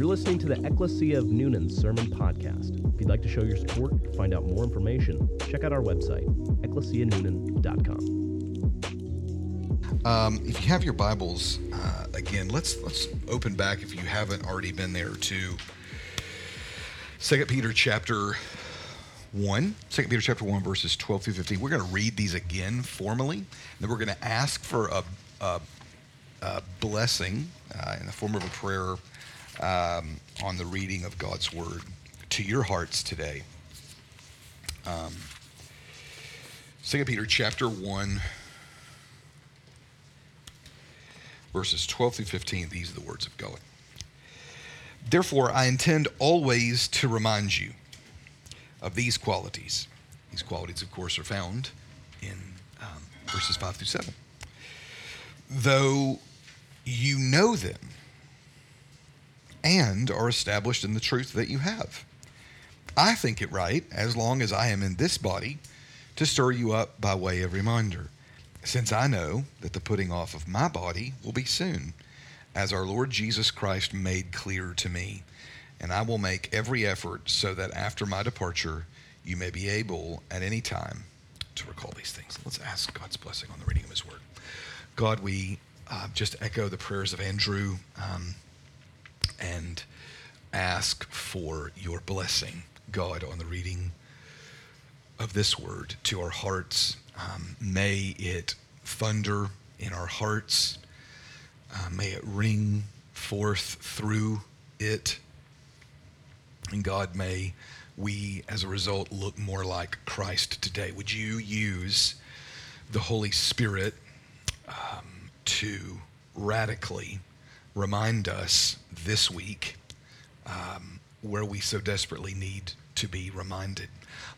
You're listening to the Ecclesia of Noonan Sermon Podcast. If you'd like to show your support or find out more information, check out our website, ecclesianoonan.com. Um, if you have your Bibles, uh, again, let's let's open back if you haven't already been there to Second Peter chapter 1, 2 Peter chapter 1, verses 12 through 15. We're going to read these again formally, and then we're going to ask for a, a, a blessing uh, in the form of a prayer um, on the reading of God's word to your hearts today. Um, 2 Peter chapter 1, verses 12 through 15. These are the words of God. Therefore, I intend always to remind you of these qualities. These qualities, of course, are found in um, verses 5 through 7. Though you know them and are established in the truth that you have. I think it right, as long as I am in this body, to stir you up by way of reminder, since I know that the putting off of my body will be soon, as our Lord Jesus Christ made clear to me. And I will make every effort so that after my departure, you may be able at any time to recall these things. Let's ask God's blessing on the reading of His Word. God, we uh, just echo the prayers of Andrew um, and ask for your blessing, God, on the reading of this Word to our hearts. Um, may it thunder in our hearts. Uh, may it ring forth through it. And God, may we, as a result, look more like Christ today. Would you use the Holy Spirit um, to radically remind us this week um, where we so desperately need to be reminded?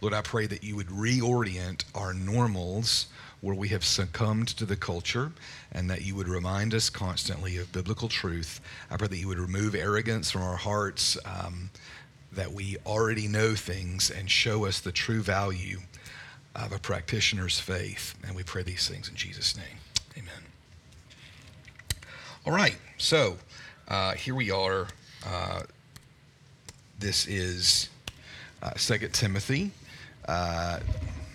Lord, I pray that you would reorient our normals where we have succumbed to the culture and that you would remind us constantly of biblical truth. I pray that you would remove arrogance from our hearts, um, that we already know things and show us the true value of a practitioner's faith. And we pray these things in Jesus' name. Amen. All right, so uh, here we are. Uh, this is uh, 2 Timothy. Uh,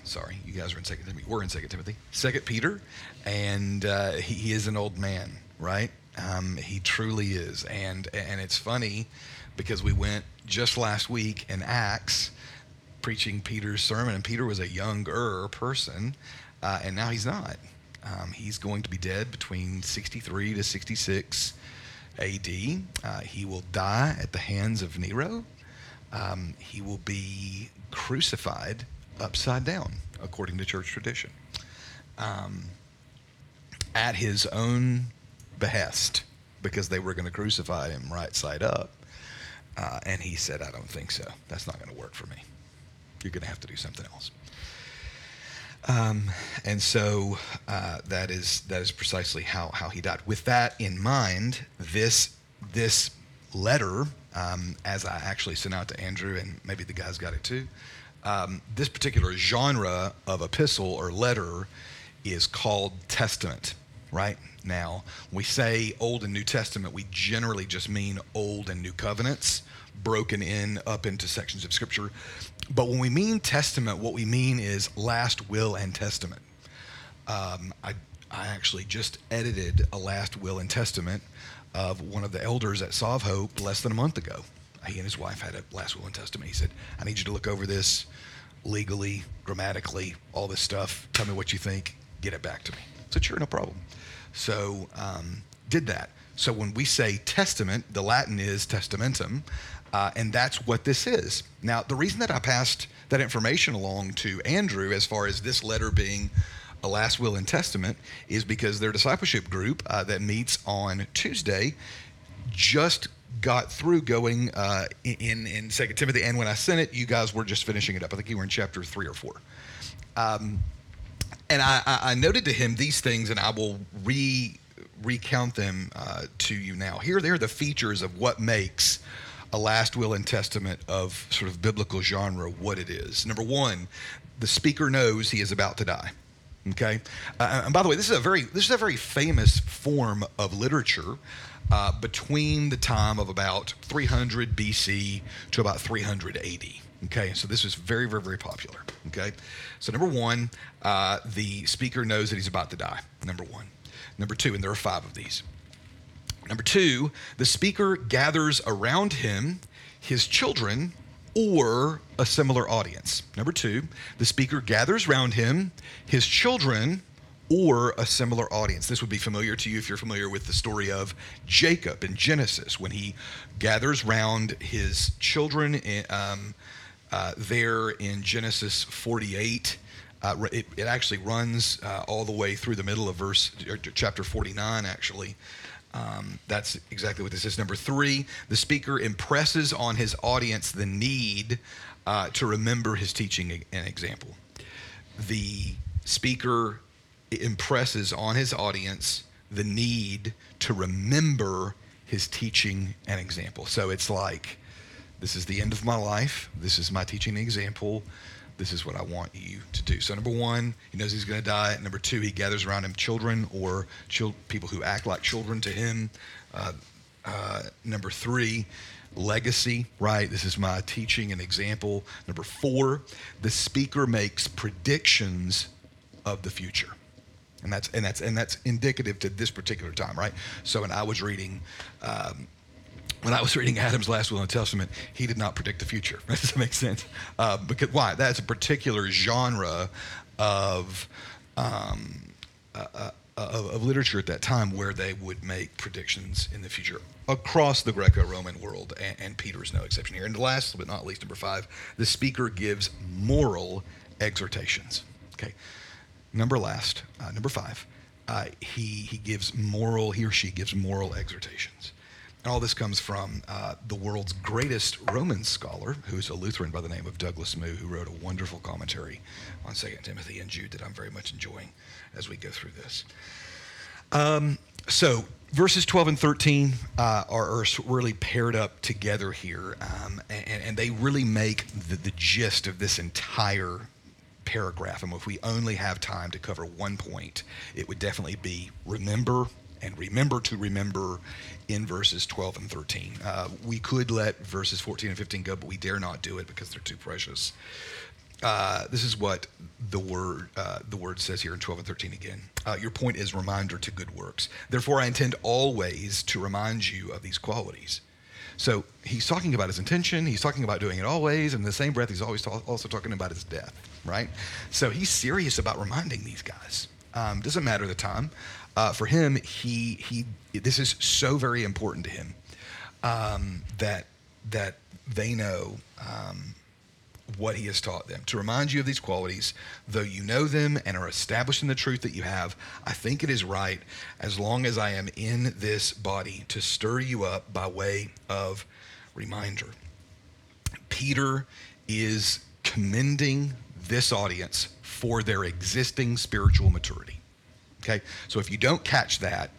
sorry, you guys are in Second Timothy. We're in Second Timothy. Second Peter, and uh, he, he, is an old man, right? Um, he truly is, and and it's funny because we went just last week in Acts preaching Peter's sermon, and Peter was a younger person, uh, and now he's not. Um, he's going to be dead between 63 to 66 AD. Uh, he will die at the hands of Nero. Um, he will be crucified upside down, according to church tradition, um, at his own behest, because they were going to crucify him right side up. Uh, and he said, I don't think so. That's not going to work for me. You're going to have to do something else. Um, and so uh, that is that is precisely how how he died. With that in mind, this this letter, um, as I actually sent out to Andrew, and maybe the guys got it too. Um, this particular genre of epistle or letter is called Testament. Right now, we say Old and New Testament, we generally just mean Old and New Covenants broken in up into sections of Scripture. But when we mean testament, what we mean is last will and testament. Um, I, I actually just edited a last will and testament of one of the elders at Sov Hope less than a month ago. He and his wife had a last will and testament. He said, I need you to look over this legally, grammatically, all this stuff. Tell me what you think. Get it back to me. Said, sure, no problem. So, um, did that. So when we say testament, the Latin is testamentum. Uh, and that's what this is. Now, the reason that I passed that information along to Andrew as far as this letter being a last will and testament is because their discipleship group uh, that meets on Tuesday just got through going uh, in in Second Timothy, and when I sent it, you guys were just finishing it up. I think you were in chapter three or four. Um, and I, I, noted to him these things, and I will re recount them uh, to you now. Here, they're the features of what makes a last will and testament of sort of biblical genre what it is. Number one, the speaker knows he is about to die. Okay, uh, and by the way, this is a very this is a very famous form of literature uh, between the time of about 300 BC to about 300 AD. Okay, so this is very, very, very popular. Okay, so number one, uh, the speaker knows that he's about to die. Number one. Number two, and there are five of these. Number two, the speaker gathers around him his children or a similar audience. Number two, the speaker gathers around him his children or a similar audience. This would be familiar to you if you're familiar with the story of Jacob in Genesis when he gathers round his children um, uh, there in Genesis 48. Uh, it, it, actually runs uh, all the way through the middle of verse chapter 49 actually um, that's exactly what this is number three the speaker impresses on his audience the need uh, to remember his teaching and example the speaker impresses on his audience the need to remember his teaching and example. So it's like, this is the end of my life. This is my teaching and example. This is what I want you to do. So, number one, he knows he's going to die. Number two, he gathers around him children or chil- people who act like children to him. Uh, uh, number three, legacy, right? This is my teaching and example. Number four, the speaker makes predictions of the future and that's and that's and that's indicative to this particular time, right? So, when I was reading. Um, when I was reading Adam's last will and Testament, he did not predict the future. Does that make sense? Uh, because why? That's a particular genre of, um, uh, uh, of, of literature at that time where they would make predictions in the future across the Greco-Roman world, and, and Peter is no exception here. And last but not least, number five, the speaker gives moral exhortations. Okay, Number last, uh, number five, uh, he, he gives moral, he or she gives moral exhortations. And all this comes from uh, the world's greatest Roman scholar, who's a Lutheran by the name of Douglas Moo, who wrote a wonderful commentary on 2 Timothy and Jude that I'm very much enjoying as we go through this. Um, so, verses 12 and 13 uh, are, are, really paired up together here, um, and, and, they really make the, the gist of this entire paragraph, and if we only have time to cover one point, it would definitely be remember and remember to remember in verses 12 and 13. Uh, we could let verses 14 and 15 go, but we dare not do it because they're too precious. Uh, this is what the word uh, the word says here in 12 and 13 again. Uh, your point is reminder to good works. Therefore, I intend always to remind you of these qualities. So he's talking about his intention. He's talking about doing it always. And in the same breath, he's always ta- also talking about his death right? So he's serious about reminding these guys. Um, doesn't matter the time. Uh, for him, he he this is so very important to him um, that that they know um, what he has taught them. To remind you of these qualities, though you know them and are established in the truth that you have, I think it is right, as long as I am in this body, to stir you up by way of reminder. Peter is commending this audience for their existing spiritual maturity. Okay? So if you don't catch that,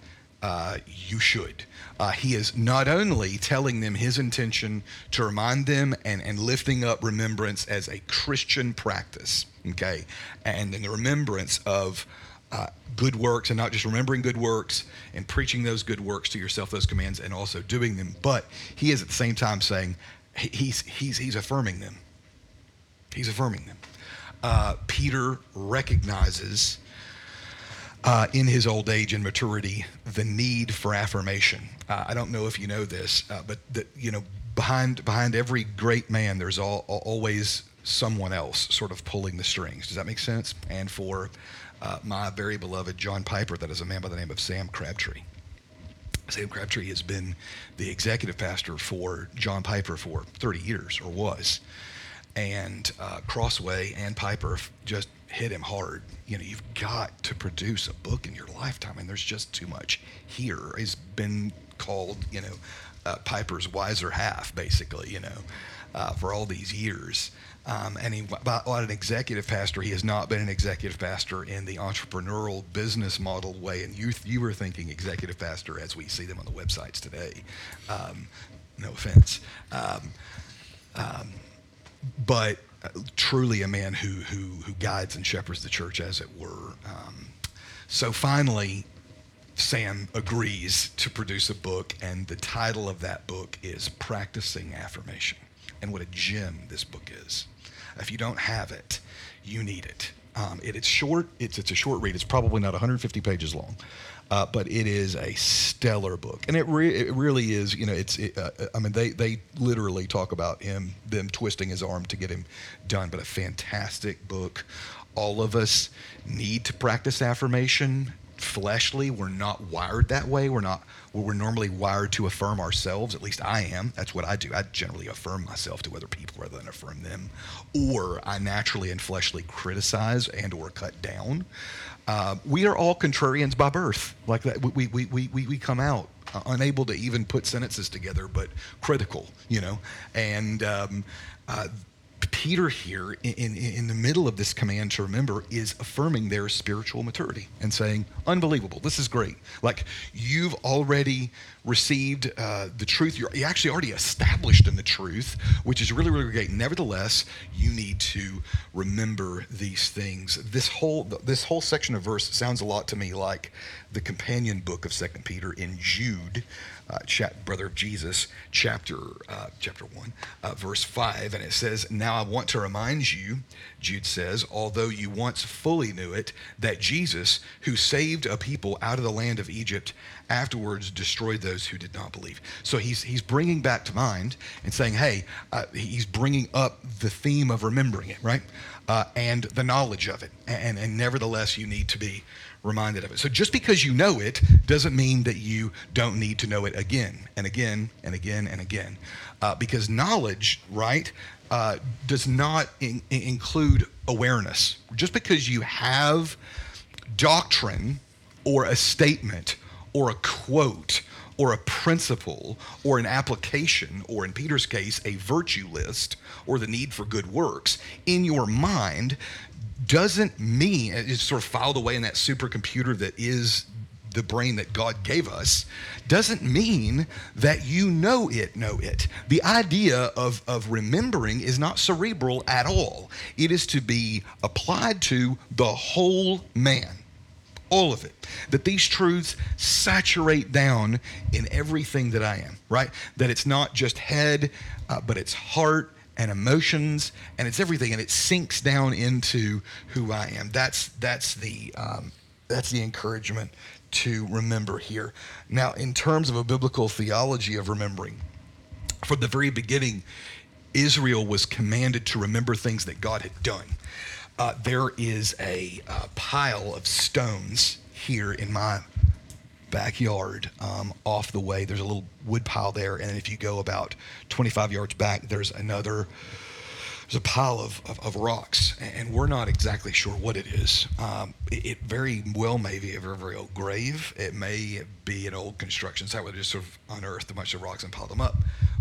uh, you should. Uh, he is not only telling them his intention to remind them and, and lifting up remembrance as a Christian practice, okay, and in the remembrance of uh, good works and not just remembering good works and preaching those good works to yourself, those commands, and also doing them, but he is at the same time saying he's, he's, he's affirming them. He's affirming them uh, Peter recognizes uh, in his old age and maturity the need for affirmation. Uh, I don't know if you know this, uh, but the, you know behind behind every great man, there's all, always someone else sort of pulling the strings. Does that make sense? And for uh, my very beloved John Piper, that is a man by the name of Sam Crabtree. Sam Crabtree has been the executive pastor for John Piper for 30 years, or was and uh, Crossway and Piper just hit him hard. You know, you've got to produce a book in your lifetime, and there's just too much here. He's been called, you know, uh, Piper's wiser half, basically, you know, uh, for all these years. Um, and he, by, an executive pastor, he has not been an executive pastor in the entrepreneurial business model way. And you, you were thinking executive pastor as we see them on the websites today. Um, no offense. Um, um but truly a man who, who, who guides and shepherds the church, as it were. Um, so finally, Sam agrees to produce a book, and the title of that book is Practicing Affirmation. And what a gem this book is. If you don't have it, you need it. Um, it, it's short. It's it's a short read. It's probably not 150 pages long, uh, but it is a stellar book, and it re- it really is. You know, it's. It, uh, I mean, they they literally talk about him them twisting his arm to get him done, but a fantastic book. All of us need to practice affirmation fleshly. We're not wired that way. We're not. We're normally wired to affirm ourselves. At least I am. That's what I do. I generally affirm myself to other people rather than affirm them. Or I naturally and fleshly criticize and or cut down. Uh, we are all contrarians by birth. Like that, we we we we, we come out uh, unable to even put sentences together, but critical. You know, and. Um, uh, Peter here, in, in, in, the middle of this command to remember, is affirming their spiritual maturity and saying, Unbelievable, this is great. Like, you've already received uh, the truth. You're, you're actually already established in the truth, which is really, really great. Nevertheless, you need to remember these things. This whole, this whole section of verse sounds a lot to me like the companion book of Second Peter in Jude uh, chap, brother of Jesus, chapter uh, chapter one, uh, verse five, and it says, "Now I want to remind you," Jude says, "although you once fully knew it, that Jesus, who saved a people out of the land of Egypt, afterwards destroyed those who did not believe." So he's he's bringing back to mind and saying, "Hey," uh, he's bringing up the theme of remembering it, right, uh, and the knowledge of it, and and nevertheless, you need to be reminded of it. So just because you know it doesn't mean that you don't need to know it again and again and again and again. Uh, because knowledge, right, uh, does not in, in include awareness. Just because you have doctrine or a statement or a quote or a principle or an application, or in Peter's case, a virtue list or the need for good works in your mind doesn't mean it's sort of filed away in that supercomputer that is the brain that God gave us doesn't mean that you know it, know it. The idea of, of remembering is not cerebral at all. It is to be applied to the whole man, all of it. That these truths saturate down in everything that I am, right? That it's not just head, uh, but it's heart and emotions and it's everything and it sinks down into who I am. That's that's the um, that's the encouragement to remember here. Now, in terms of a biblical theology of remembering, from the very beginning, Israel was commanded to remember things that God had done. Uh, there is a uh, pile of stones here in my backyard um, off the way. There's a little wood pile there, and if you go about 25 yards back, there's another. There's a pile of, of, of rocks, and we're not exactly sure what it is. Um, it, it, very well may be a very, very old grave. It may be an old construction site where they just sort of unearthed a bunch of rocks and piled them up.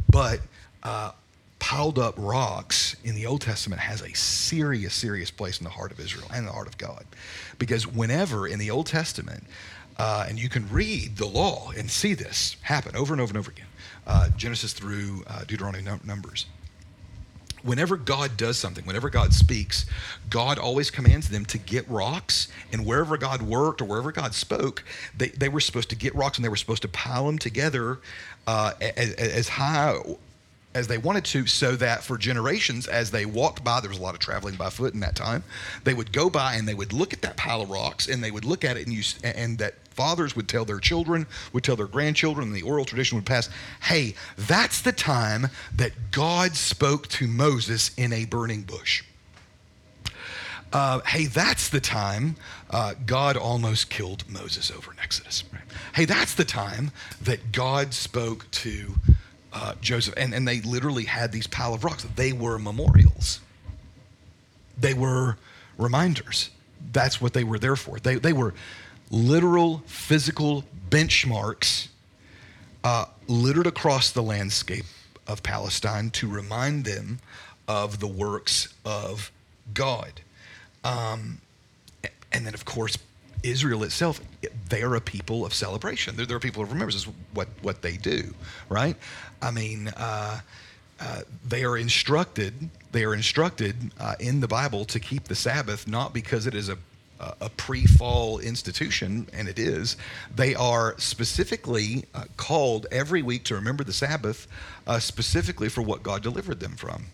But uh, piled up rocks in the Old Testament has a serious, serious place in the heart of Israel and the heart of God. Because whenever in the Old Testament uh, and you can read the law and see this happen over and over and over again uh, Genesis through uh, Deuteronomy num- Numbers. Whenever God does something, whenever God speaks, God always commands them to get rocks. And wherever God worked or wherever God spoke, they, they were supposed to get rocks and they were supposed to pile them together uh, as, as high as they wanted to, so that for generations, as they walked by, there was a lot of traveling by foot in that time. They would go by and they would look at that pile of rocks, and they would look at it, and you and that fathers would tell their children, would tell their grandchildren, and the oral tradition would pass. Hey, that's the time that God spoke to Moses in a burning bush. Uh, hey, that's the time uh, God almost killed Moses over in Exodus. Right? Hey, that's the time that God spoke to uh, Joseph, and, and they literally had these pile of rocks. They were memorials. They were reminders. That's what they were there for. They, they were literal physical benchmarks uh, littered across the landscape of Palestine to remind them of the works of God. Um, and then, of course, Israel itself, they're a people of celebration. They're, they're a people of remembrance. Is what, what they do, right? I mean, uh, uh, they are instructed they are instructed uh, in the Bible to keep the Sabbath not because it is a a pre-fall institution, and it is. They are specifically uh, called every week to remember the Sabbath, uh, specifically for what God delivered them from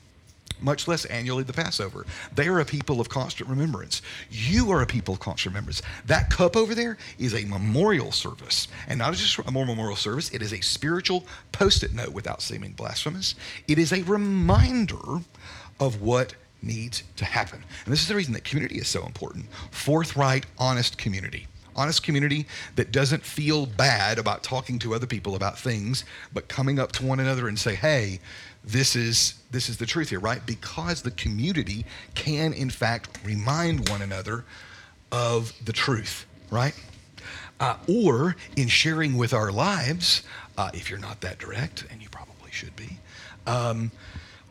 much less annually the Passover. They are a people of constant remembrance. You are a people of constant remembrance. That cup over there is a memorial service. And not just a memorial service, it is a spiritual post it note without seeming blasphemous. It is a reminder of what needs to happen. And this is the reason that community is so important forthright, honest community. Honest community that doesn't feel bad about talking to other people about things, but coming up to one another and say, hey, this is this is the truth here, right? Because the community can in fact remind one another of the truth, right? Uh, or in sharing with our lives, uh, if you're not that direct, and you probably should be, um,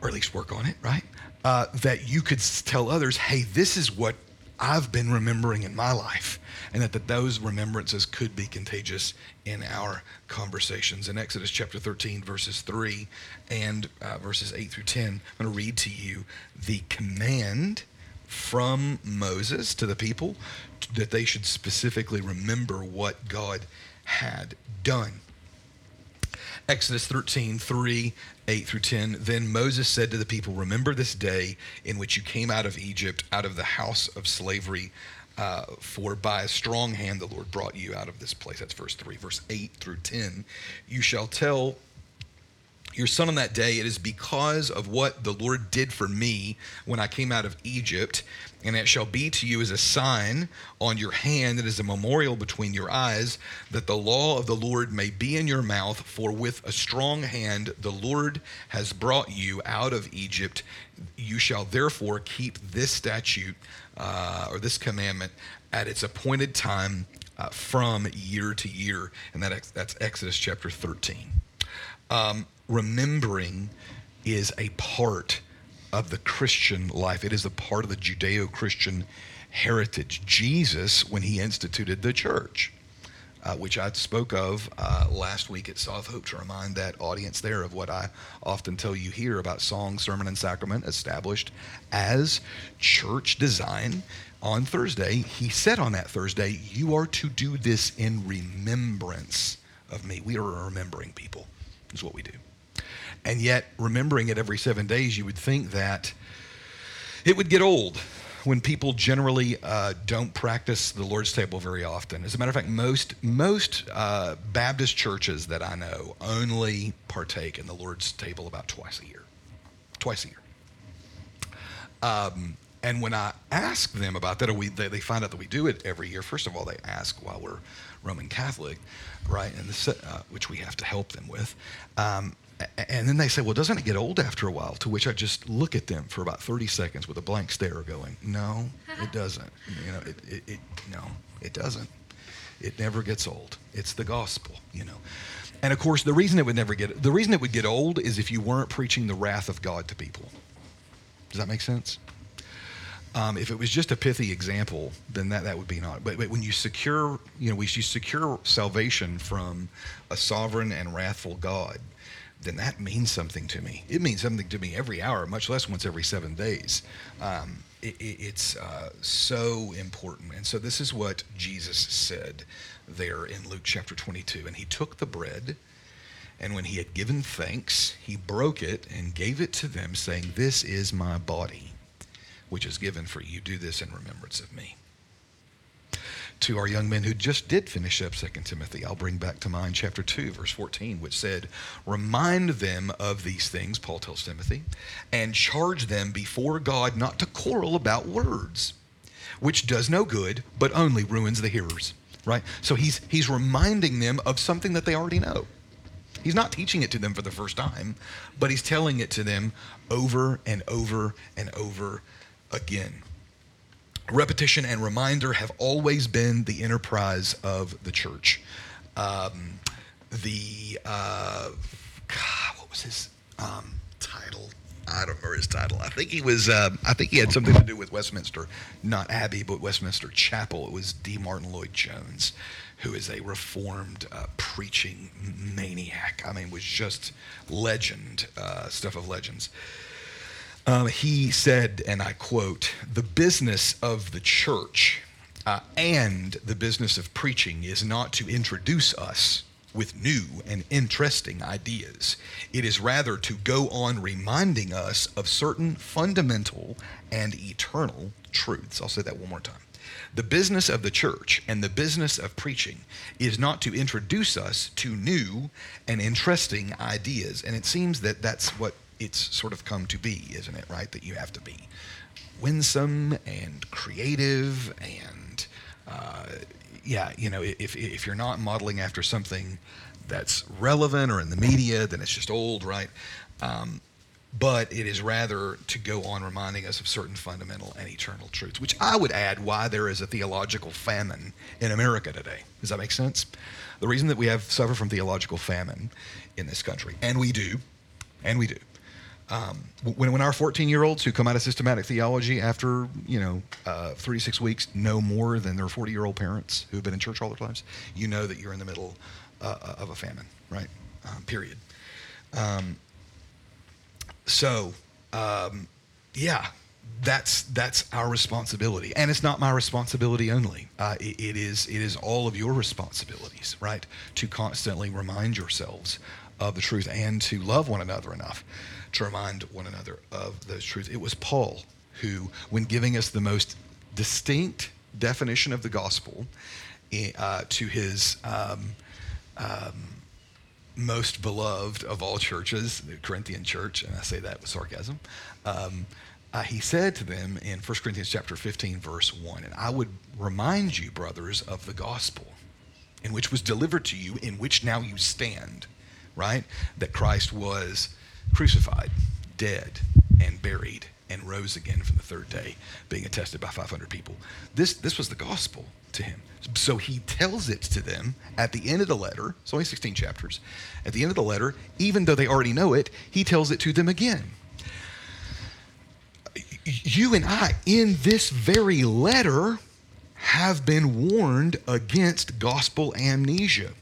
or at least work on it, right? Uh, that you could tell others, hey, this is what I've been remembering in my life, and that, that those remembrances could be contagious in our conversations. In Exodus chapter 13, verses 3 and uh, verses 8 through 10, I'm going to read to you the command from Moses to the people that they should specifically remember what God had done. Exodus 13, 3, 8 through 10. Then Moses said to the people, Remember this day in which you came out of Egypt, out of the house of slavery. Uh, for by a strong hand the Lord brought you out of this place. That's verse 3. Verse 8 through 10. You shall tell your son on that day, it is because of what the Lord did for me when I came out of Egypt, and it shall be to you as a sign on your hand and as a memorial between your eyes, that the law of the Lord may be in your mouth. For with a strong hand the Lord has brought you out of Egypt. You shall therefore keep this statute uh, or this commandment at its appointed time uh, from year to year. And that, that's Exodus chapter 13. Um, remembering is a part of the Christian life. It is a part of the Judeo Christian heritage. Jesus, when he instituted the church, uh, which I spoke of uh, last week at South Hope to remind that audience there of what I often tell you here about song, sermon, and sacrament established as church design on Thursday. He said on that Thursday, You are to do this in remembrance of me. We are remembering people, is what we do. And yet, remembering it every seven days, you would think that it would get old when people generally uh, don't practice the Lord's table very often. As a matter of fact, most most uh, Baptist churches that I know only partake in the Lord's table about twice a year, twice a year. Um, and when I ask them about that, we, they, they, find out that we do it every year. First of all, they ask while we're Roman Catholic, right, and uh, which we have to help them with. Um, and then they say, well, doesn't it get old after a while? To which I just look at them for about 30 seconds with a blank stare going, no, it doesn't. You know, it, it, it, no, it doesn't. It never gets old. It's the gospel, you know. And of course, the reason it would never get, the reason it would get old is if you weren't preaching the wrath of God to people. Does that make sense? Um, if it was just a pithy example, then that, that would be not. But, but when you secure, you know, we you secure salvation from a sovereign and wrathful God, then that means something to me. It means something to me every hour, much less once every seven days. Um, it, it, it's uh, so important. And so this is what Jesus said there in Luke chapter 22. And he took the bread, and when he had given thanks, he broke it and gave it to them, saying, This is my body, which is given for you. Do this in remembrance of me to our young men who just did finish up 2 Timothy. I'll bring back to mind chapter 2, verse 14, which said, Remind them of these things, Paul tells Timothy, and charge them before God not to quarrel about words, which does no good, but only ruins the hearers. Right? So he's, he's reminding them of something that they already know. He's not teaching it to them for the first time, but he's telling it to them over and over and over again repetition and reminder have always been the enterprise of the church. Um, the uh, God, what was his um, title? I don't remember his title. I think he was. Um, I think he had something to do with Westminster, not Abbey, but Westminster Chapel. It was D. Martyn Lloyd Jones, who is a reformed uh, preaching maniac. I mean, was just legend, uh, stuff of legends. Um, he said, and I quote, "The business of the church." Uh, and the business of preaching is not to introduce us with new and interesting ideas. It is rather to go on reminding us of certain fundamental and eternal truths. I'll say that one more time. The business of the church and the business of preaching is not to introduce us to new and interesting ideas. And it seems that that's what it's sort of come to be, isn't it, right? That you have to be winsome and creative and uh, yeah, you know, if, if you're not modeling after something that's relevant or in the media, then it's just old, right? Um, but it is rather to go on reminding us of certain fundamental and eternal truths, which I would add why there is a theological famine in America today. Does that make sense? The reason that we have suffer from theological famine in this country, and we do, and we do, um, when, when our 14 year olds who come out of systematic theology after, you know, uh, 36 weeks know more than their 40 year old parents who have been in church all their lives, you know that you're in the middle uh, of a famine, right? Um, period. Um, so, um, yeah, that's that's our responsibility, and it's not my responsibility only. Uh, it, it is it is all of your responsibilities, right? To constantly remind yourselves of the truth and to love one another enough to remind one another of those truths. It was Paul who, when giving us the most distinct definition of the gospel eh, uh, to his um, um, most beloved of all churches, the Corinthian church, and I say that with sarcasm, um, uh, he said to them in 1 Corinthians chapter 15, verse 1, and I would remind you, brothers, of the gospel in which was delivered to you, in which now you stand, right? That Christ was crucified, dead, and buried, and rose again from the third day, being attested by 500 people. This, this was the gospel to him. So he tells it to them at the end of the letter. It's only 16 chapters. At the end of the letter, even though they already know it, he tells it to them again. You and I, in this very letter, have been warned against gospel amnesia.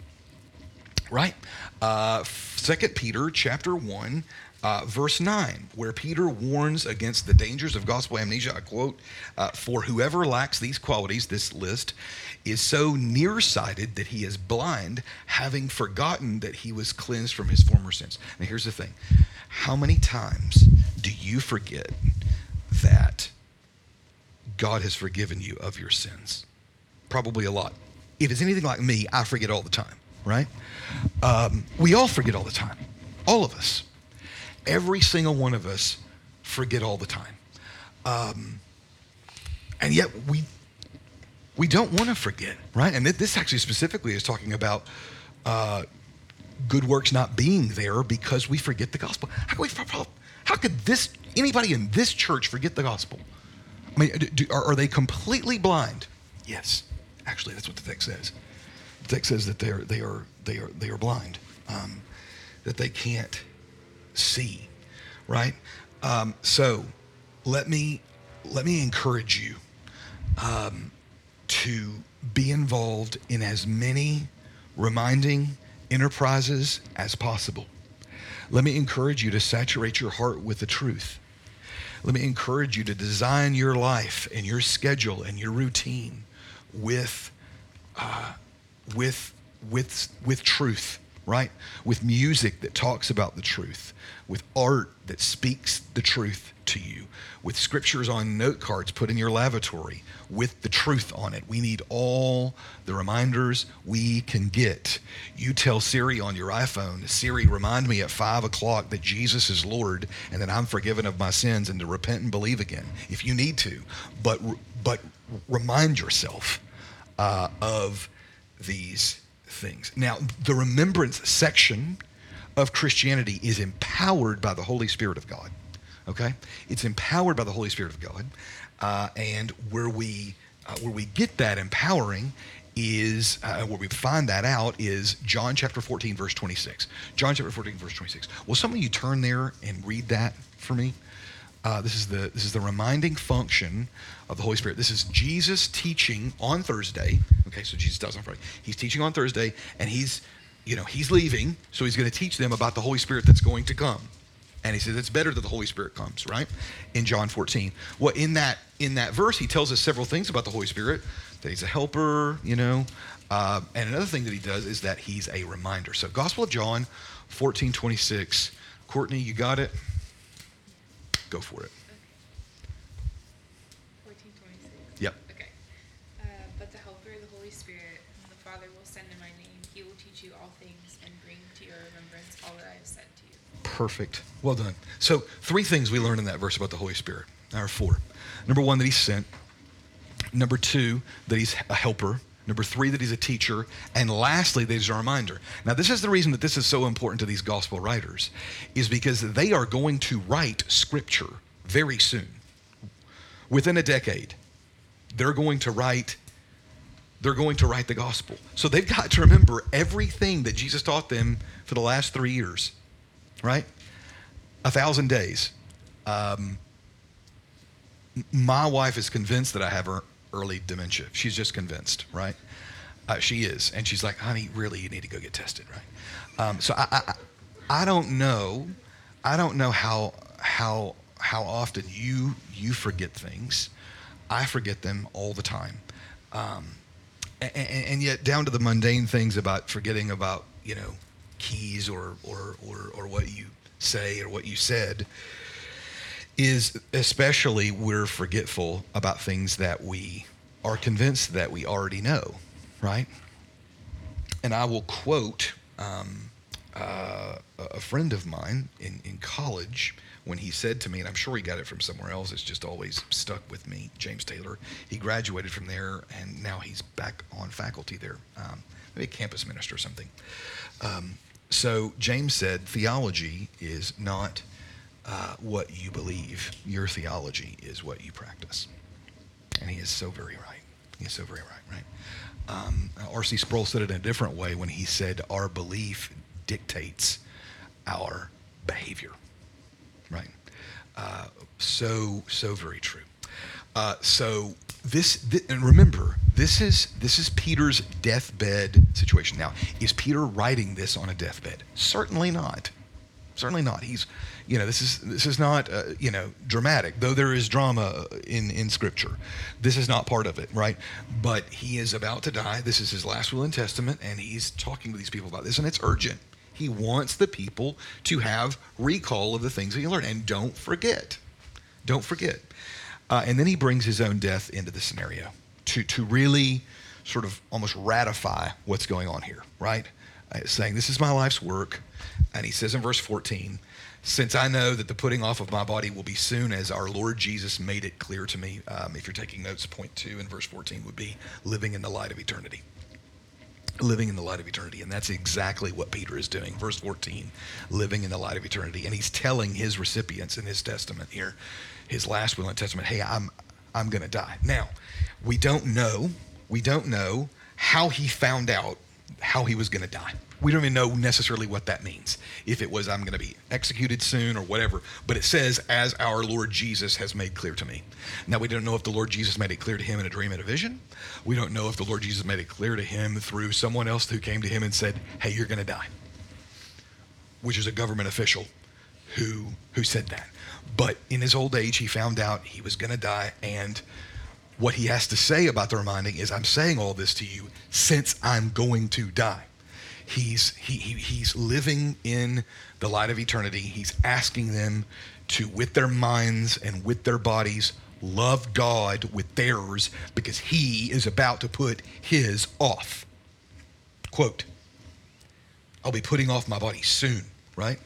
Right? Uh, 2 Peter chapter 1, uh, verse 9, where Peter warns against the dangers of gospel amnesia. I quote, uh, For whoever lacks these qualities, this list, is so nearsighted that he is blind, having forgotten that he was cleansed from his former sins. Now, here's the thing how many times do you forget that God has forgiven you of your sins? Probably a lot. If it's anything like me, I forget all the time right? Um, we all forget all the time. All of us. Every single one of us forget all the time. Um, and yet we we don't want to forget, right? And this actually specifically is talking about uh, good works not being there because we forget the gospel. How could, we, how could this anybody in this church forget the gospel? I mean, do, are, are they completely blind? Yes, actually, that's what the text says text says that they are they are they are they are blind, um, that they can't see, right? Um, so let me let me encourage you um, to be involved in as many reminding enterprises as possible. Let me encourage you to saturate your heart with the truth. Let me encourage you to design your life and your schedule and your routine with uh, with, with, with truth, right? With music that talks about the truth, with art that speaks the truth to you, with scriptures on note cards put in your lavatory with the truth on it. We need all the reminders we can get. You tell Siri on your iPhone, Siri, remind me at five o'clock that Jesus is Lord and that I'm forgiven of my sins and to repent and believe again if you need to. But, but remind yourself uh, of these things. Now, the remembrance section of Christianity is empowered by the Holy Spirit of God. Okay, it's empowered by the Holy Spirit of God, uh, and where we uh, where we get that empowering is uh, where we find that out is John chapter 14, verse 26. John chapter 14, verse 26. Will some of you turn there and read that for me? Uh, this is the this is the reminding function of the Holy Spirit. This is Jesus teaching on Thursday. Okay, so Jesus does on Friday. He's teaching on Thursday, and he's you know he's leaving, so he's going to teach them about the Holy Spirit that's going to come. And he says it's better that the Holy Spirit comes, right? In John 14. Well, in that in that verse, he tells us several things about the Holy Spirit. That he's a helper, you know. Uh, and another thing that he does is that he's a reminder. So Gospel of John 14, 26. Courtney, you got it? Go for it. Fourteen twenty-six. Yep. Okay. Uh, but the Helper, the Holy Spirit, the Father will send in my name, he will teach you all things and bring to your remembrance all that I have said to you. Perfect. Well done. So, three things we learn in that verse about the Holy Spirit. There are four. Number one, that he's sent. Number two, that he's a helper. Number three, that he's a teacher. And lastly, that he's a reminder. Now, this is the reason that this is so important to these gospel writers, is because they are going to write scripture very soon. Within a decade, they're going to write they're going to write the gospel. So they've got to remember everything that Jesus taught them for the last three years, right? A thousand days. Um, my wife is convinced that I have er- early dementia. She's just convinced, right? Uh, she is, and she's like, "Honey, really, you need to go get tested, right?" Um, so I, I, I don't know, I don't know how how how often you you forget things. I forget them all the time, um, and, and yet down to the mundane things about forgetting about you know keys or or or, or what you say or what you said is especially we're forgetful about things that we are convinced that we already know, right? And I will quote um, uh, a friend of mine in, in college when he said to me, and I'm sure he got it from somewhere else, it's just always stuck with me, James Taylor. He graduated from there and now he's back on faculty there, um, maybe a campus minister or something. Um, so James said, theology is not uh, what you believe. Your theology is what you practice. And he is so very right. He is so very right, right? Um, R.C. Sproul said it in a different way when he said, Our belief dictates our behavior, right? Uh, so, so very true. Uh, so this, thi- and remember, this is this is Peter's deathbed situation. Now, is Peter writing this on a deathbed? Certainly not. Certainly not. He's, you know, this is this is not, uh, you know, dramatic. Though there is drama in in Scripture, this is not part of it, right? But he is about to die. This is his last will and testament, and he's talking to these people about this, and it's urgent. He wants the people to have recall of the things that he learned, and don't forget, don't forget. Uh, and then he brings his own death into the scenario to to really sort of almost ratify what's going on here, right? Uh, saying this is my life's work, and he says in verse 14, since I know that the putting off of my body will be soon, as our Lord Jesus made it clear to me. Um, if you're taking notes, point two in verse 14 would be living in the light of eternity living in the light of eternity. And that's exactly what Peter is doing. Verse 14, living in the light of eternity. And he's telling his recipients in his testament here, his last will and testament, hey, I'm I'm gonna die. Now, we don't know, we don't know how he found out how he was gonna die. We don't even know necessarily what that means. If it was I'm gonna be executed soon or whatever, but it says, as our Lord Jesus has made clear to me. Now we don't know if the Lord Jesus made it clear to him in a dream and a vision. We don't know if the Lord Jesus made it clear to him through someone else who came to him and said, Hey, you're gonna die. Which is a government official who who said that. But in his old age, he found out he was going to die, and what he has to say about the reminding is, "I'm saying all this to you since I'm going to die." He's he, he he's living in the light of eternity. He's asking them to, with their minds and with their bodies, love God with theirs because he is about to put his off. Quote. I'll be putting off my body soon, right?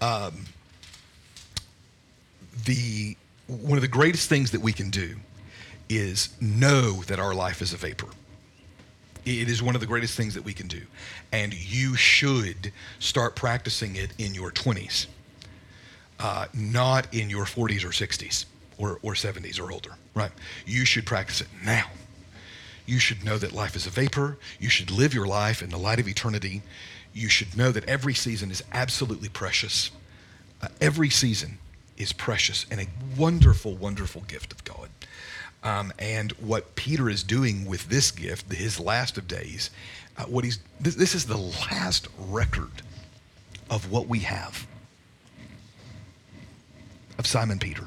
Um, the one of the greatest things that we can do is know that our life is a vapor. It is one of the greatest things that we can do. And you should start practicing it in your 20s, uh, not in your 40s or 60s or, or 70s or older, right? You should practice it now. You should know that life is a vapor. You should live your life in the light of eternity. You should know that every season is absolutely precious. Uh, every season is precious and a wonderful, wonderful gift of God. Um, and what Peter is doing with this gift, his last of days, uh, what he's this, this is the last record of what we have of Simon Peter.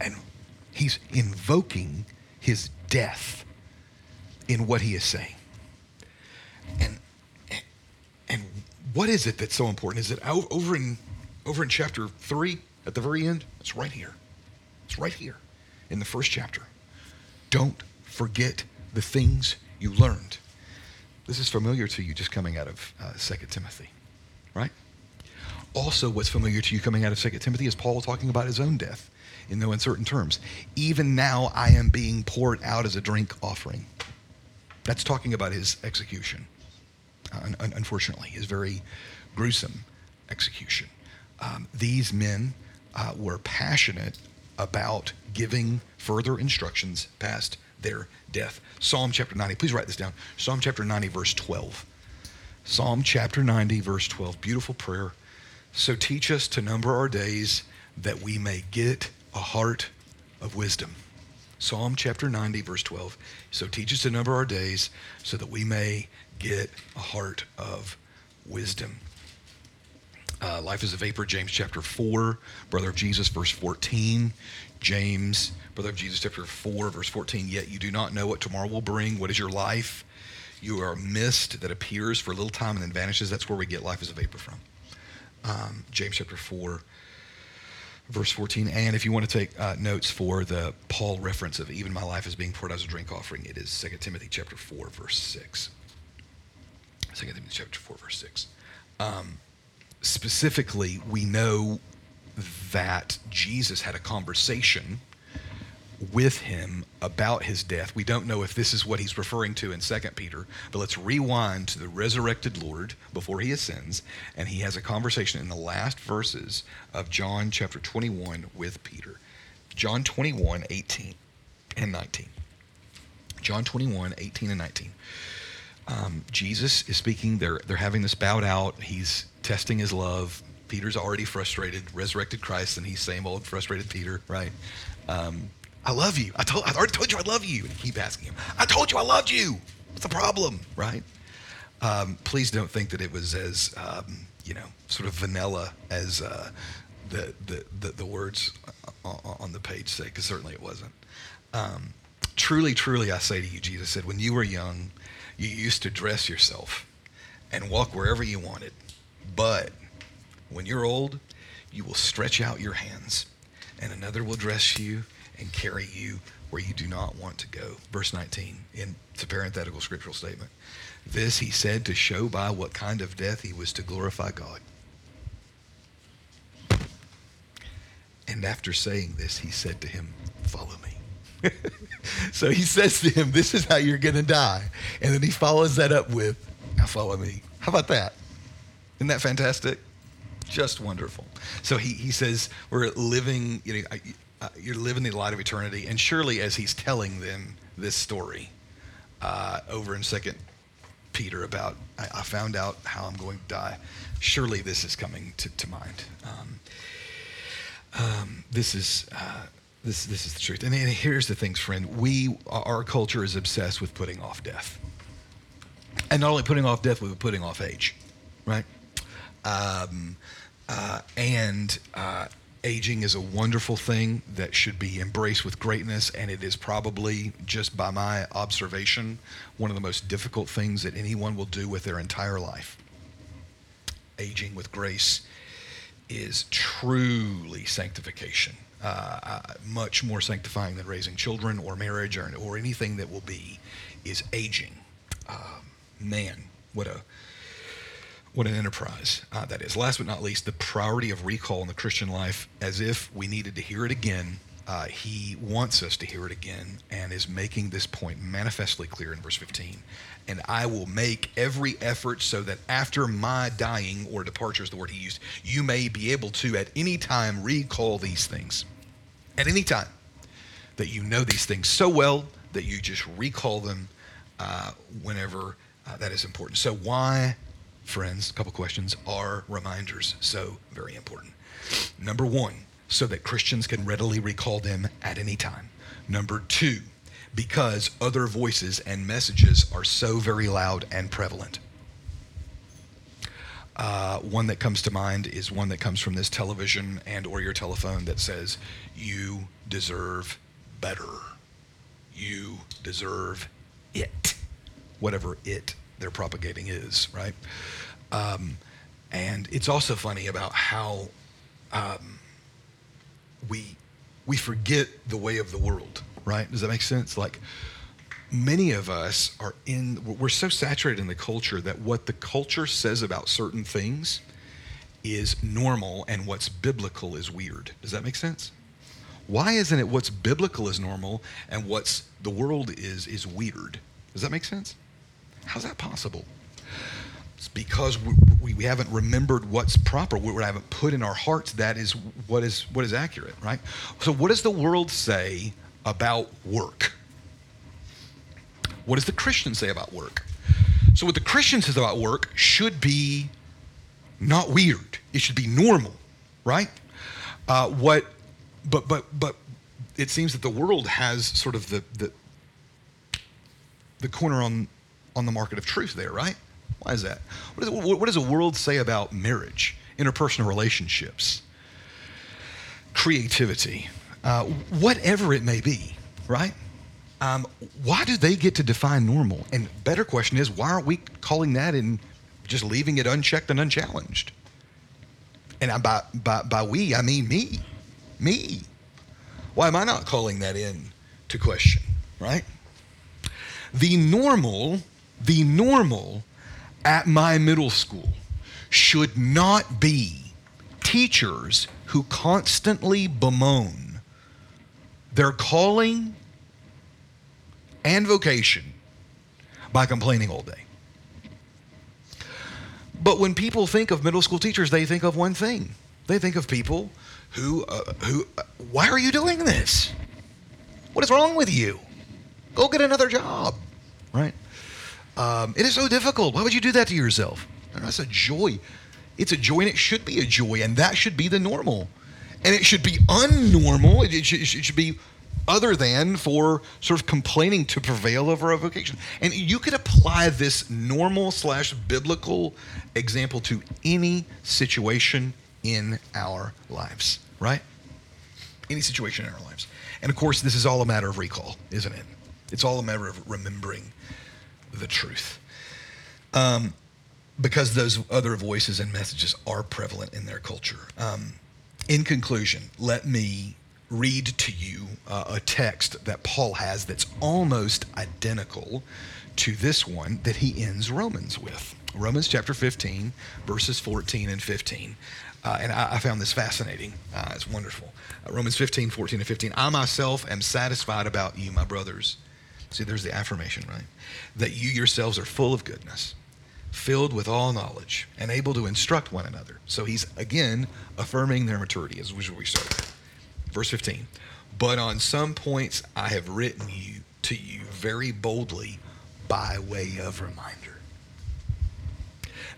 And he's invoking his death in what he is saying. And and what is it that's so important? Is it over in over in chapter 3 at the very end? It's right here. It's right here in the first chapter. Don't forget the things you learned. This is familiar to you just coming out of uh, 2 Timothy, right? Also, what's familiar to you coming out of 2 Timothy is Paul talking about his own death in no uncertain terms. Even now, I am being poured out as a drink offering. That's talking about his execution, uh, un- unfortunately, his very gruesome execution. Um, these men uh, were passionate about giving further instructions past their death. Psalm chapter 90, please write this down. Psalm chapter 90, verse 12. Psalm chapter 90, verse 12. Beautiful prayer. So teach us to number our days that we may get a heart of wisdom. Psalm chapter 90, verse 12. So teach us to number our days so that we may get a heart of wisdom. Uh, Life is a Vapor, James chapter 4, Brother of Jesus, verse 14. James, Brother of Jesus chapter 4, verse 14. Yet you do not know what tomorrow will bring. What is your life? You are a mist that appears for a little time and then vanishes. That's where we get life as a vapor from. Um, James chapter 4, verse 14. And if you want to take uh, notes for the Paul reference of even my life is being poured out as a drink offering, it is 2 Timothy chapter 4, verse 6. 2 Timothy chapter 4, verse 6. Um, specifically, we know that Jesus had a conversation with him about his death. We don't know if this is what he's referring to in 2 Peter, but let's rewind to the resurrected Lord before he ascends, and he has a conversation in the last verses of John chapter 21 with Peter. John 21, 18 and 19. John 21, 18 and 19. Um, Jesus is speaking. They're, they're having this bowed out. He's testing his love. Peter's already frustrated, resurrected Christ, and he's same old frustrated Peter, right? Um, I love you. I told I already told you I love you. And keep asking him, I told you I loved you. What's the problem? Right? Um, please don't think that it was as um, you know, sort of vanilla as uh, the, the, the the words on the page say, because certainly it wasn't. Um, truly, truly, I say to you, Jesus said, when you were young, you used to dress yourself and walk wherever you wanted. But when you're old, you will stretch out your hands, and another will dress you and carry you where you do not want to go. Verse 19, in, it's a parenthetical scriptural statement. This he said to show by what kind of death he was to glorify God. And after saying this, he said to him, Follow me. so he says to him, This is how you're going to die. And then he follows that up with, Now follow me. How about that? Isn't that fantastic? Just wonderful. So he, he says, We're living, you know, uh, you're living the light of eternity. And surely, as he's telling them this story uh, over in Second Peter about, I, I, found out how I'm going to die, surely this is coming to, to mind. Um, um, this is. Uh, this, this is the truth. And, and here's the things, friend. We, our culture is obsessed with putting off death. And not only putting off death, but putting off age, right? Um, uh, and uh, aging is a wonderful thing that should be embraced with greatness, and it is probably, just by my observation, one of the most difficult things that anyone will do with their entire life. Aging with grace is truly sanctification. Uh, much more sanctifying than raising children or marriage or, or anything that will be is aging. Uh, man, what a what an enterprise uh, that is. Last but not least, the priority of recall in the Christian life, as if we needed to hear it again. Uh, he wants us to hear it again and is making this point manifestly clear in verse 15. And I will make every effort so that after my dying or departure is the word he used, you may be able to at any time recall these things. At any time. That you know these things so well that you just recall them uh, whenever uh, that is important. So, why, friends, a couple questions, are reminders so very important? Number one, so that Christians can readily recall them at any time. Number two, because other voices and messages are so very loud and prevalent. Uh, one that comes to mind is one that comes from this television and or your telephone that says you deserve better. You deserve it. Whatever it they're propagating is right? Um, and it's also funny about how um, we we forget the way of the world right? Does that make sense? Like many of us are in we're so saturated in the culture that what the culture says about certain things is normal and what's biblical is weird does that make sense why isn't it what's biblical is normal and what's the world is is weird does that make sense how's that possible it's because we, we, haven't remembered what's proper. We haven't put in our hearts that is what is what is accurate, right? So, what does the world say about work? What does the Christian say about work? So, what the Christian says about work should be not weird. It should be normal, right? Uh, what, but but but it seems that the world has sort of the the the corner on on the market of truth there, right? Why is that? What, is, what does the world say about marriage, interpersonal relationships, creativity, uh, whatever it may be, right? Um, why do they get to define normal? And better question is, why aren't we calling that and just leaving it unchecked and unchallenged? And by, by, by we, I mean me. Me. Why am I not calling that in to question, right? The normal, the normal at my middle school should not be teachers who constantly bemoan their calling and vocation by complaining all day. But when people think of middle school teachers, they think of one thing. They think of people who, uh, who, uh, why are you doing this? What is wrong with you? Go get another job, right? Um, it is so difficult. Why would you do that to yourself? That's a joy. It's a joy, and it should be a joy, and that should be the normal. And it should be unnormal. It should, it should be other than for sort of complaining to prevail over a vocation. And you could apply this normal slash biblical example to any situation in our lives, right? Any situation in our lives. And of course, this is all a matter of recall, isn't it? It's all a matter of remembering the truth. Um, because those other voices and messages are prevalent in their culture. Um, in conclusion, let me read to you uh, a text that Paul has that's almost identical to this one that he ends Romans with. Romans chapter 15, verses 14 and 15. Uh, and I, I, found this fascinating. Uh, it's wonderful. Uh, Romans 15, 14 and 15. I myself am satisfied about you, my brothers. See, there's the affirmation, right? That you yourselves are full of goodness, filled with all knowledge, and able to instruct one another. So he's, again, affirming their maturity, as we started. Verse 15. But on some points I have written you to you very boldly by way of reminder.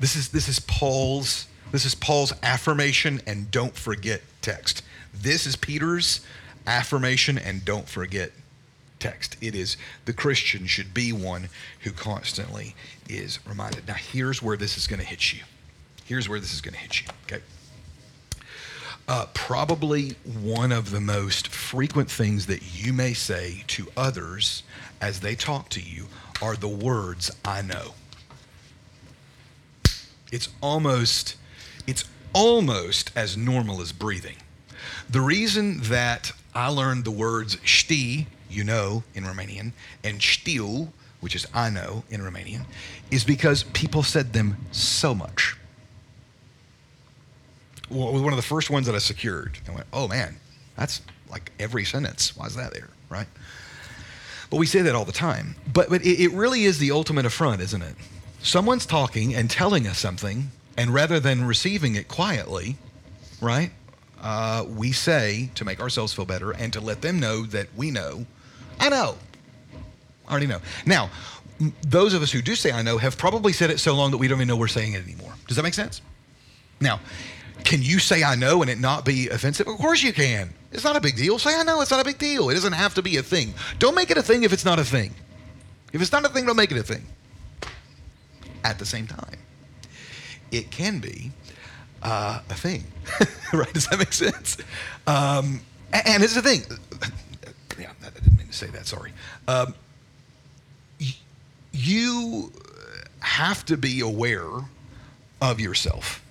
This is this is Paul's this is Paul's affirmation and don't forget text. This is Peter's affirmation and don't forget text. It is the Christian should be one who constantly is reminded. Now here's where this is going to hit you. Here's where this is going to hit you. Okay. Uh, probably one of the most frequent things that you may say to others as they talk to you are the words, I know. It's almost, it's almost as normal as breathing. The reason that I learned the words știi, you know, in Romanian, and știu, which is I know in Romanian, is because people said them so much was one of the first ones that I secured. I went, oh man, that's like every sentence. Why is that there, right? But we say that all the time. But, but it, it really is the ultimate affront, isn't it? Someone's talking and telling us something, and rather than receiving it quietly, right, uh, we say to make ourselves feel better and to let them know that we know, I know. I already know. Now, those of us who do say I know have probably said it so long that we don't even know we're saying it anymore. Does that make sense? Now, can you say I know and it not be offensive? Of course you can. It's not a big deal. Say I know. It's not a big deal. It doesn't have to be a thing. Don't make it a thing if it's not a thing. If it's not a thing, don't make it a thing. At the same time, it can be uh, a thing, right? Does that make sense? Um, and it's a thing. Yeah, I didn't mean to say that. Sorry. Um, you have to be aware of yourself,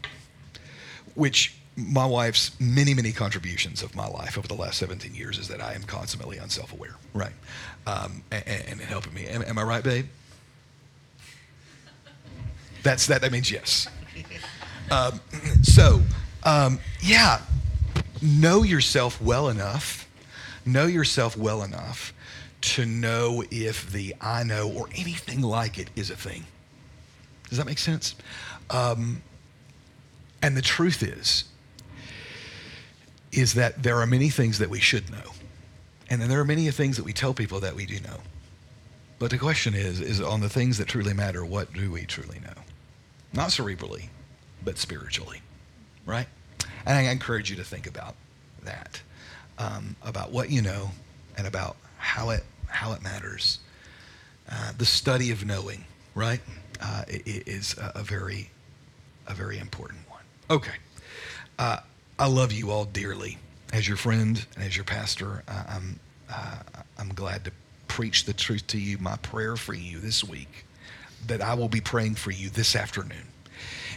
which my wife's many, many contributions of my life over the last 17 years is that I am constantly unself-aware, right? Um, and, and helping me. Am, am I right, babe? That's that. That means yes. Um, so, um, yeah, know yourself well enough. Know yourself well enough to know if the I know or anything like it is a thing. Does that make sense? Um, and the truth is, is that there are many things that we should know, and then there are many things that we tell people that we do know. But the question is, is on the things that truly matter, what do we truly know? Not cerebrally, but spiritually, right? And I encourage you to think about that, um, about what you know, and about how it how it matters. Uh, the study of knowing, right, uh, is a, a very a very important one. Okay, uh, I love you all dearly as your friend and as your pastor. Uh, I'm uh, I'm glad to preach the truth to you. My prayer for you this week, that I will be praying for you this afternoon,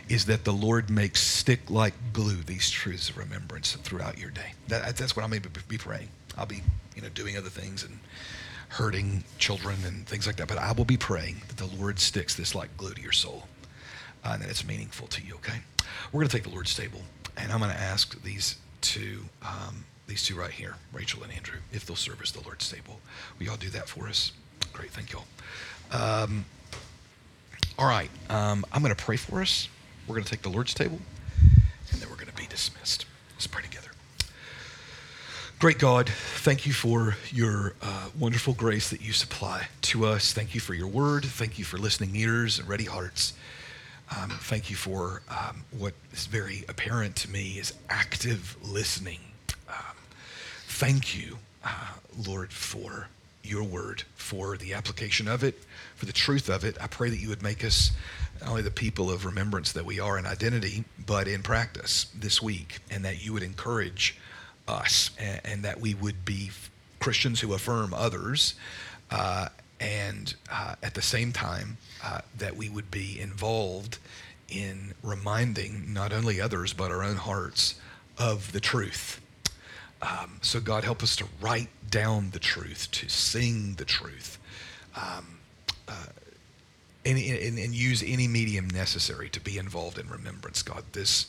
is that the Lord makes stick like glue these truths of remembrance throughout your day. That, that's what I'm going to be praying. I'll be, you know, doing other things and hurting children and things like that. But I will be praying that the Lord sticks this like glue to your soul uh, and that it's meaningful to you. Okay, we're going to take the Lord's table, and I'm going to ask these two, um, these two right here, Rachel and Andrew, if they'll serve as the Lord's table. Will y'all do that for us? Great, thank y'all. Um, all right, um, I'm going to pray for us. We're going to take the Lord's table, and then we're going to be dismissed. Let's pray together. Great God, thank you for your uh, wonderful grace that you supply to us. Thank you for your word. Thank you for listening ears and ready hearts. Um, thank you for um, what is very apparent to me is active listening. Um, thank you, uh, Lord, for your word, for the application of it, for the truth of it. I pray that you would make us not only the people of remembrance that we are in identity, but in practice this week, and that you would encourage us and, and that we would be Christians who affirm others. Uh, and uh, at the same time, uh, that we would be involved in reminding not only others but our own hearts of the truth. Um, so, God, help us to write down the truth, to sing the truth, um, uh, and, and, and use any medium necessary to be involved in remembrance, God, this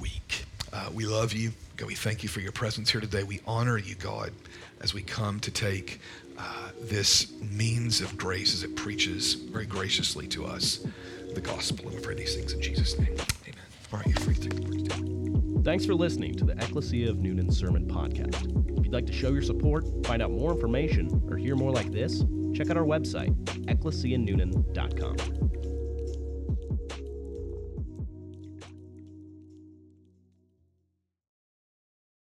week. Uh, we love you. God, we thank you for your presence here today. We honor you, God, as we come to take uh, this means of grace as it preaches very graciously to us the gospel. And we pray these things in Jesus' name. Amen. All right, you're free to. Thanks for listening to the Ecclesia of Noonan Sermon Podcast. If you'd like to show your support, find out more information, or hear more like this, check out our website, ecclesianoonan.com.